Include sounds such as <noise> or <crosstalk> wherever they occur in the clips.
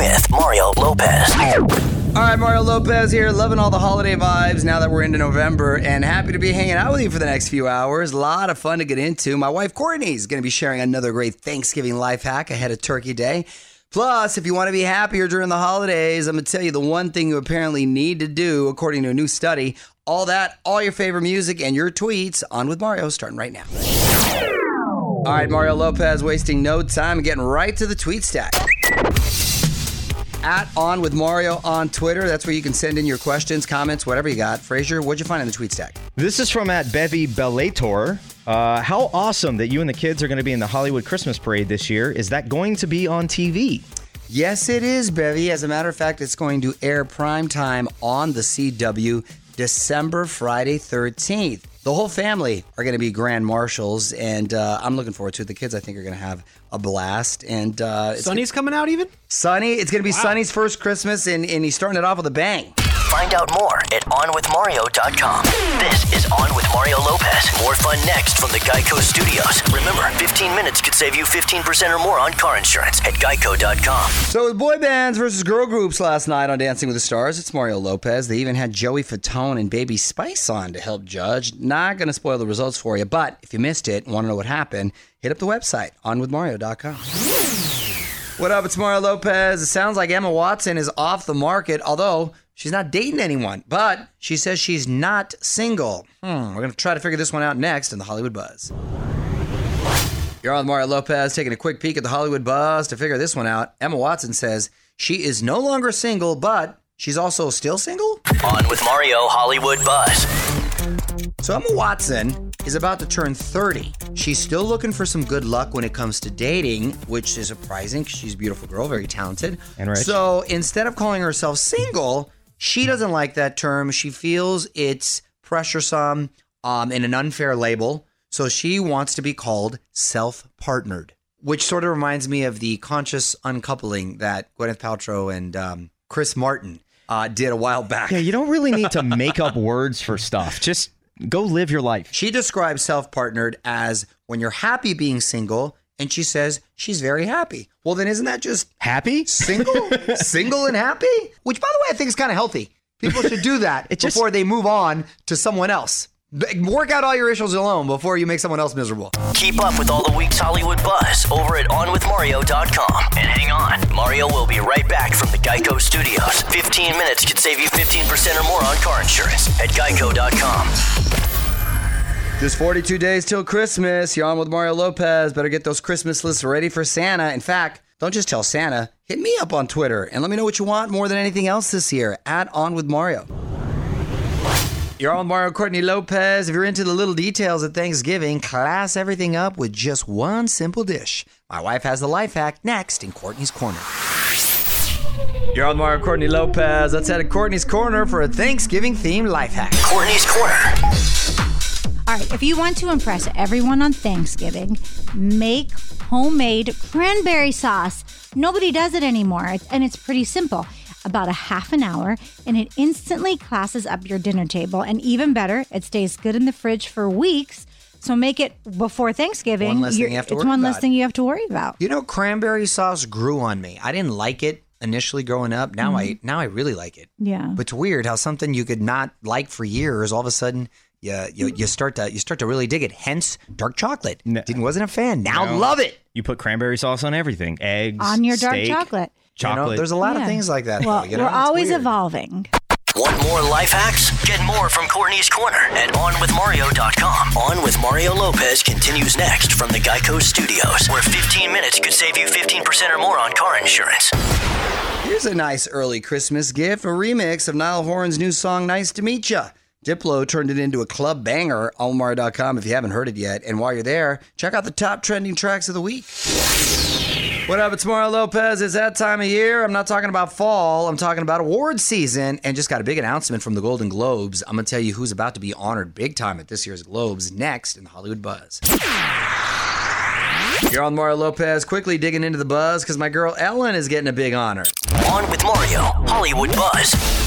with Mario Lopez. All right, Mario Lopez here, loving all the holiday vibes now that we're into November, and happy to be hanging out with you for the next few hours. A lot of fun to get into. My wife Courtney is going to be sharing another great Thanksgiving life hack ahead of Turkey Day. Plus, if you want to be happier during the holidays, I'm going to tell you the one thing you apparently need to do, according to a new study. All that, all your favorite music, and your tweets on with Mario starting right now. All right, Mario Lopez wasting no time and getting right to the tweet stack. At On with Mario on Twitter. That's where you can send in your questions, comments, whatever you got. Fraser, what'd you find in the tweet stack? This is from at Bevy Bellator. Uh, how awesome that you and the kids are going to be in the Hollywood Christmas Parade this year. Is that going to be on TV? Yes, it is, Bevy. As a matter of fact, it's going to air prime time on the CW December Friday 13th. The whole family are going to be grand marshals, and uh, I'm looking forward to it. The kids, I think, are going to have a blast. And uh, it's Sonny's coming out even? Sunny. It's going to be Sunny's first Christmas, and, and he's starting it off with a bang. Find out more at OnWithMario.com. This is On with Mario Lopez. More fun next from the Geico Studios. Remember, 15 minutes could save you 15% or more on car insurance at Geico.com. So with boy bands versus girl groups last night on Dancing with the Stars, it's Mario Lopez. They even had Joey Fatone and Baby Spice on to help judge. Not going to spoil the results for you, but if you missed it and want to know what happened, hit up the website, onwithmario.com. What up? It's Mario Lopez. It sounds like Emma Watson is off the market, although she's not dating anyone, but she says she's not single. Hmm, we're going to try to figure this one out next in the Hollywood Buzz. You're on with Mario Lopez taking a quick peek at the Hollywood Buzz to figure this one out. Emma Watson says she is no longer single, but she's also still single? On with Mario Hollywood Buzz. So Emma Watson is about to turn 30. She's still looking for some good luck when it comes to dating, which is surprising because she's a beautiful girl, very talented. And rich. So instead of calling herself single, she doesn't like that term. She feels it's pressuresome um, and an unfair label. So she wants to be called self-partnered, which sort of reminds me of the conscious uncoupling that Gwyneth Paltrow and um, Chris Martin uh, did a while back. Yeah, you don't really need to make up <laughs> words for stuff. Just go live your life. She describes self partnered as when you're happy being single, and she says she's very happy. Well, then isn't that just Happy? single? <laughs> single and happy? Which, by the way, I think is kind of healthy. People should do that <laughs> It just- before they move on to someone else. Work out all your issues alone before you make someone else miserable. Keep up with all the week's Hollywood buzz over at OnWithMario.com. And hang on, Mario will be right back from the Geico Studios. 15 minutes could save you 15% or more on car insurance at Geico.com. Just 42 days till Christmas. You're on with Mario Lopez. Better get those Christmas lists ready for Santa. In fact, don't just tell Santa. Hit me up on Twitter and let me know what you want more than anything else this year. Add on with Mario. You're on with Mario Courtney Lopez. If you're into the little details of Thanksgiving, class everything up with just one simple dish. My wife has the life hack next in Courtney's Corner. You're on Mario Courtney Lopez. Let's head to Courtney's Corner for a Thanksgiving themed life hack. Courtney's Corner. All right, if you want to impress everyone on Thanksgiving, make homemade cranberry sauce. Nobody does it anymore, and it's pretty simple. About a half an hour, and it instantly classes up your dinner table. And even better, it stays good in the fridge for weeks. So make it before Thanksgiving. One less thing You're- have to it's worry one less about. thing you have to worry about. You know, cranberry sauce grew on me. I didn't like it initially growing up. Now mm-hmm. I now I really like it. Yeah. But it's weird how something you could not like for years, all of a sudden, you you, mm. you start to you start to really dig it. Hence, dark chocolate. No. Didn't wasn't a fan. Now No. love it. You put cranberry sauce on everything. Eggs. On your dark steak, chocolate. You know, Chocolate. there's a lot of things like that. Well, though, you know? we're It's always weird. evolving. Want more life hacks? Get more from Courtney's Corner at OnWithMario.com. On with Mario Lopez continues next from the Geico Studios, where 15 minutes could save you 15% or more on car insurance. Here's a nice early Christmas gift: a remix of Niall Horan's new song "Nice to Meet Ya." Diplo turned it into a club banger. OnMario.com if you haven't heard it yet. And while you're there, check out the top trending tracks of the week. What up? It's Mario Lopez. It's that time of year. I'm not talking about fall. I'm talking about award season. And just got a big announcement from the Golden Globes. I'm going to tell you who's about to be honored big time at this year's Globes next in the Hollywood Buzz. You're on Mario Lopez. Quickly digging into the buzz because my girl Ellen is getting a big honor. On with Mario, Hollywood Buzz.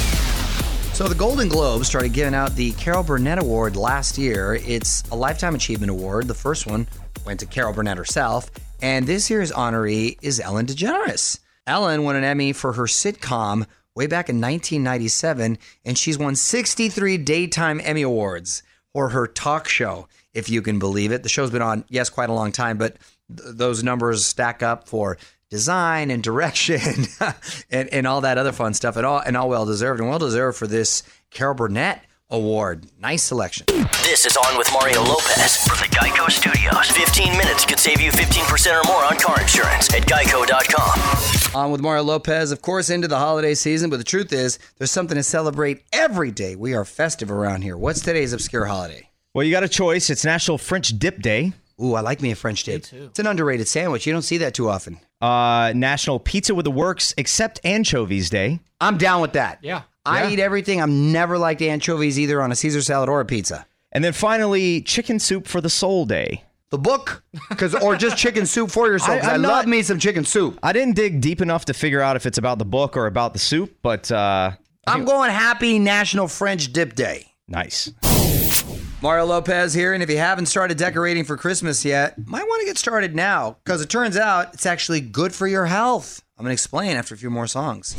So the Golden Globes started giving out the Carol Burnett Award last year. It's a lifetime achievement award. The first one went to Carol Burnett herself, and this year's honoree is Ellen DeGeneres. Ellen won an Emmy for her sitcom way back in 1997, and she's won 63 Daytime Emmy Awards for her talk show, if you can believe it. The show's been on, yes, quite a long time, but th- those numbers stack up for design and direction <laughs> and, and all that other fun stuff, and all, and all well deserved, and well deserved for this Carol Burnett Award. Nice selection. This is On with Mario Lopez from the Geico Studios. 15 minutes could save you 15% or more on car insurance at geico.com. On with Mario Lopez, of course, into the holiday season, but the truth is, there's something to celebrate every day. We are festive around here. What's today's obscure holiday? Well, you got a choice. It's National French Dip Day, Ooh, I like me a French dip. It's an underrated sandwich. You don't see that too often. uh, National Pizza with the Works except anchovies day. I'm down with that. Yeah. I Yeah. eat everything. I've never liked anchovies either on a Caesar salad or a pizza. And then finally, Chicken Soup for the Soul Day. The book, because or just chicken soup for yourself. 'cause I, I- I'm love me some chicken soup. I didn't dig deep enough to figure out if it's about the book or about the soup, but uh, I'm going Happy National French Dip Day. nice. Mario Lopez here, and if you haven't started decorating for Christmas yet, might want to get started now because it turns out it's actually good for your health. I'm going to explain after a few more songs.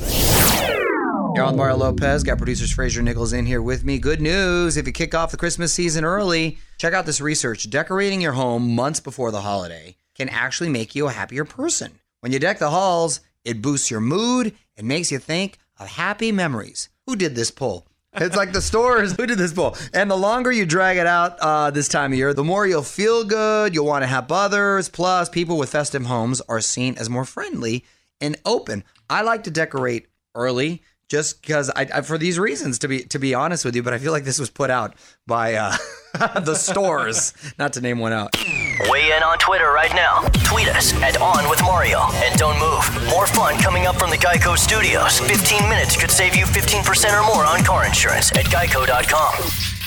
You're on Mario Lopez. Got producers Fraser Nichols in here with me. Good news. If you kick off the Christmas season early, check out this research. Decorating your home months before the holiday can actually make you a happier person. When you deck the halls, it boosts your mood and makes you think of happy memories. Who did this poll? It's like the stores. Who did this poll? And the longer you drag it out uh, this time of year, the more you'll feel good. You'll want to help others. Plus, people with festive homes are seen as more friendly and open. I like to decorate early just because I, I for these reasons to be to be honest with you. But I feel like this was put out by uh, <laughs> the stores, not to name one out. Weigh in on Twitter right now. Tweet us at On with Mario. And don't move. More fun coming up from the Geico Studios. 15 minutes could save you 15% or more on car insurance at geico.com.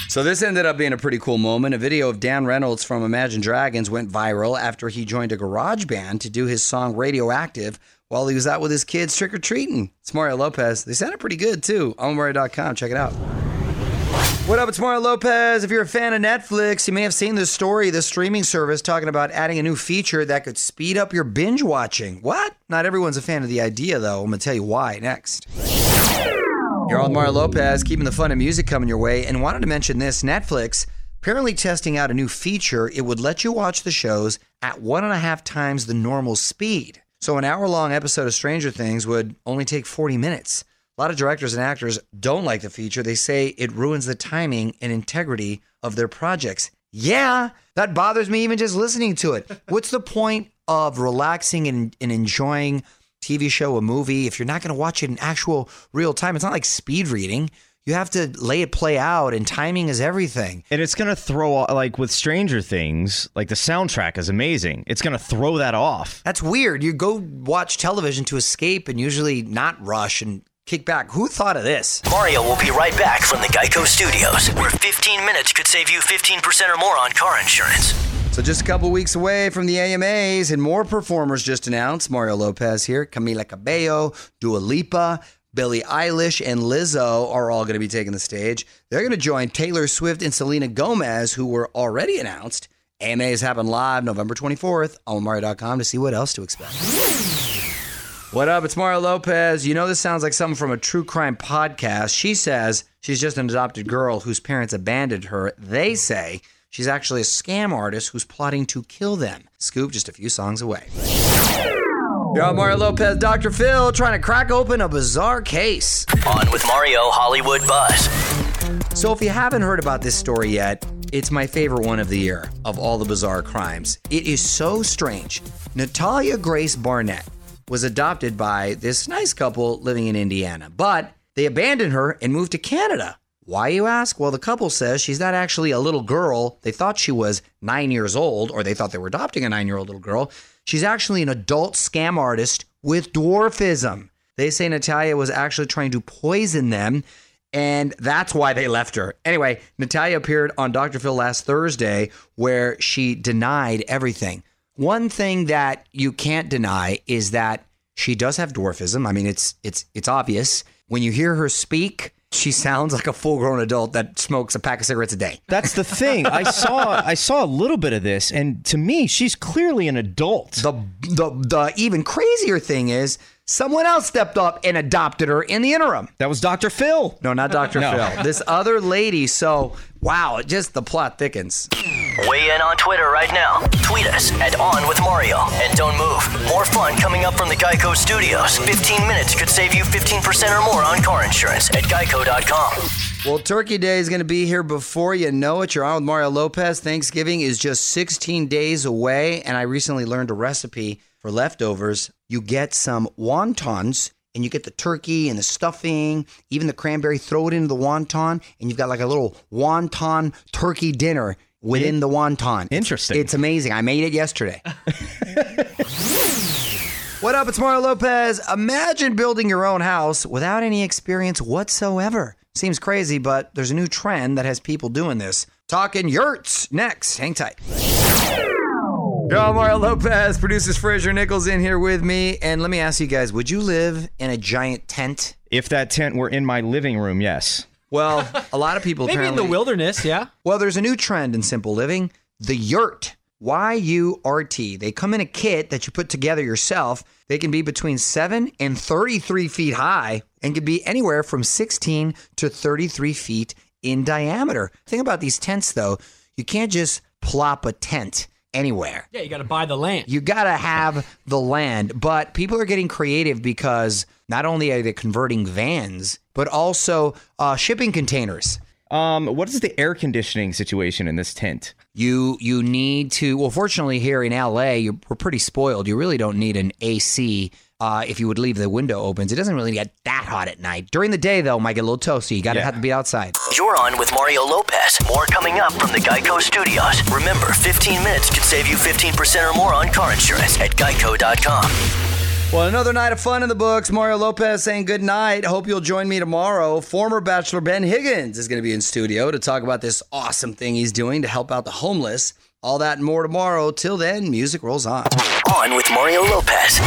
So this ended up being a pretty cool moment. A video of Dan Reynolds from Imagine Dragons went viral after he joined a garage band to do his song Radioactive while he was out with his kids trick or treating. It's Mario Lopez. They sounded pretty good too. OnMario.com. Check it out. What up? It's Mario Lopez. If you're a fan of Netflix, you may have seen this story, the streaming service talking about adding a new feature that could speed up your binge watching. What? Not everyone's a fan of the idea, though. I'm going to tell you why next. You're on Mario Lopez, keeping the fun and music coming your way, and wanted to mention this Netflix apparently testing out a new feature. It would let you watch the shows at one and a half times the normal speed. So, an hour long episode of Stranger Things would only take 40 minutes. A lot of directors and actors don't like the feature. They say it ruins the timing and integrity of their projects. Yeah, that bothers me even just listening to it. <laughs> What's the point of relaxing and, and enjoying TV show, a movie, if you're not going to watch it in actual real time? It's not like speed reading. You have to lay it play out, and timing is everything. And it's gonna throw like with Stranger Things, like the soundtrack is amazing. It's gonna throw that off. That's weird. You go watch television to escape and usually not rush and kick back. Who thought of this? Mario will be right back from the Geico Studios, where 15 minutes could save you 15% or more on car insurance. So just a couple weeks away from the AMAs, and more performers just announced. Mario Lopez here, Camila Cabello, Dua Lipa, Billie Eilish, and Lizzo are all going to be taking the stage. They're going to join Taylor Swift and Selena Gomez, who were already announced. AMAs happen live November 24th on Mario.com to see what else to expect. What up? It's Mario Lopez. You know, this sounds like something from a true crime podcast. She says she's just an adopted girl whose parents abandoned her. They say she's actually a scam artist who's plotting to kill them. Scoop just a few songs away. Yo, Mario Lopez, Dr. Phil, trying to crack open a bizarre case. On with Mario Hollywood Buzz. So, if you haven't heard about this story yet, it's my favorite one of the year of all the bizarre crimes. It is so strange. Natalia Grace Barnett was adopted by this nice couple living in Indiana, but they abandoned her and moved to Canada. Why, you ask? Well, the couple says she's not actually a little girl. They thought she was nine years old, or they thought they were adopting a nine year old little girl. She's actually an adult scam artist with dwarfism. They say Natalia was actually trying to poison them and that's why they left her. Anyway, Natalia appeared on Dr. Phil last Thursday where she denied everything. One thing that you can't deny is that she does have dwarfism. I mean, it's it's it's obvious. When you hear her speak, She sounds like a full grown adult that smokes a pack of cigarettes a day. That's the thing. I saw I saw a little bit of this, and to me, she's clearly an adult. The, the, the even crazier thing is, someone else stepped up and adopted her in the interim. That was Dr. Phil. No, not Dr. No. Phil. This other lady. So, wow, just the plot thickens. Weigh in on Twitter right now. Tweet us at On With Mario. And don't move. More fun coming up from the Geico Studios. 15 minutes could save you 15% or more on car insurance at geico.com. Well, Turkey Day is going to be here before you know it. You're on with Mario Lopez. Thanksgiving is just 16 days away, and I recently learned a recipe for leftovers. You get some wontons, and you get the turkey and the stuffing, even the cranberry, throw it into the wonton, and you've got like a little wonton turkey dinner within the wonton. Interesting. It's amazing. I made it yesterday. <laughs> What up? It's Mario Lopez. Imagine building your own house without any experience whatsoever. Seems crazy, but there's a new trend that has people doing this. Talking yurts next. Hang tight. Yo, Mario Lopez, producers Fraser Nichols in here with me. And let me ask you guys would you live in a giant tent? If that tent were in my living room, yes. Well, a lot of people Maybe in the wilderness, yeah. Well, there's a new trend in simple living the yurt. Y U R T. They come in a kit that you put together yourself. They can be between 7 and 33 feet high and can be anywhere from 16 to 33 feet in diameter. Think about these tents, though. You can't just plop a tent anywhere. Yeah, you got to buy the land. You got to have the land, but people are getting creative because not only are they converting vans, but also uh, shipping containers. Um, what is the air conditioning situation in this tent? You you need to. Well, fortunately, here in LA, you're, we're pretty spoiled. You really don't need an AC. Uh, if you would leave the window open, it doesn't really get that hot at night. During the day, though, it might get a little toasty. You got to Yeah. have to be outside. You're on with Mario Lopez. More coming up from the Geico Studios. Remember, 15 minutes could save you 15% or more on car insurance at geico.com. Well, another night of fun in the books. Mario Lopez saying good night. Hope you'll join me tomorrow. Former Bachelor Ben Higgins is going to be in studio to talk about this awesome thing he's doing to help out the homeless. All that and more tomorrow. Till then, music rolls on. On with Mario Lopez.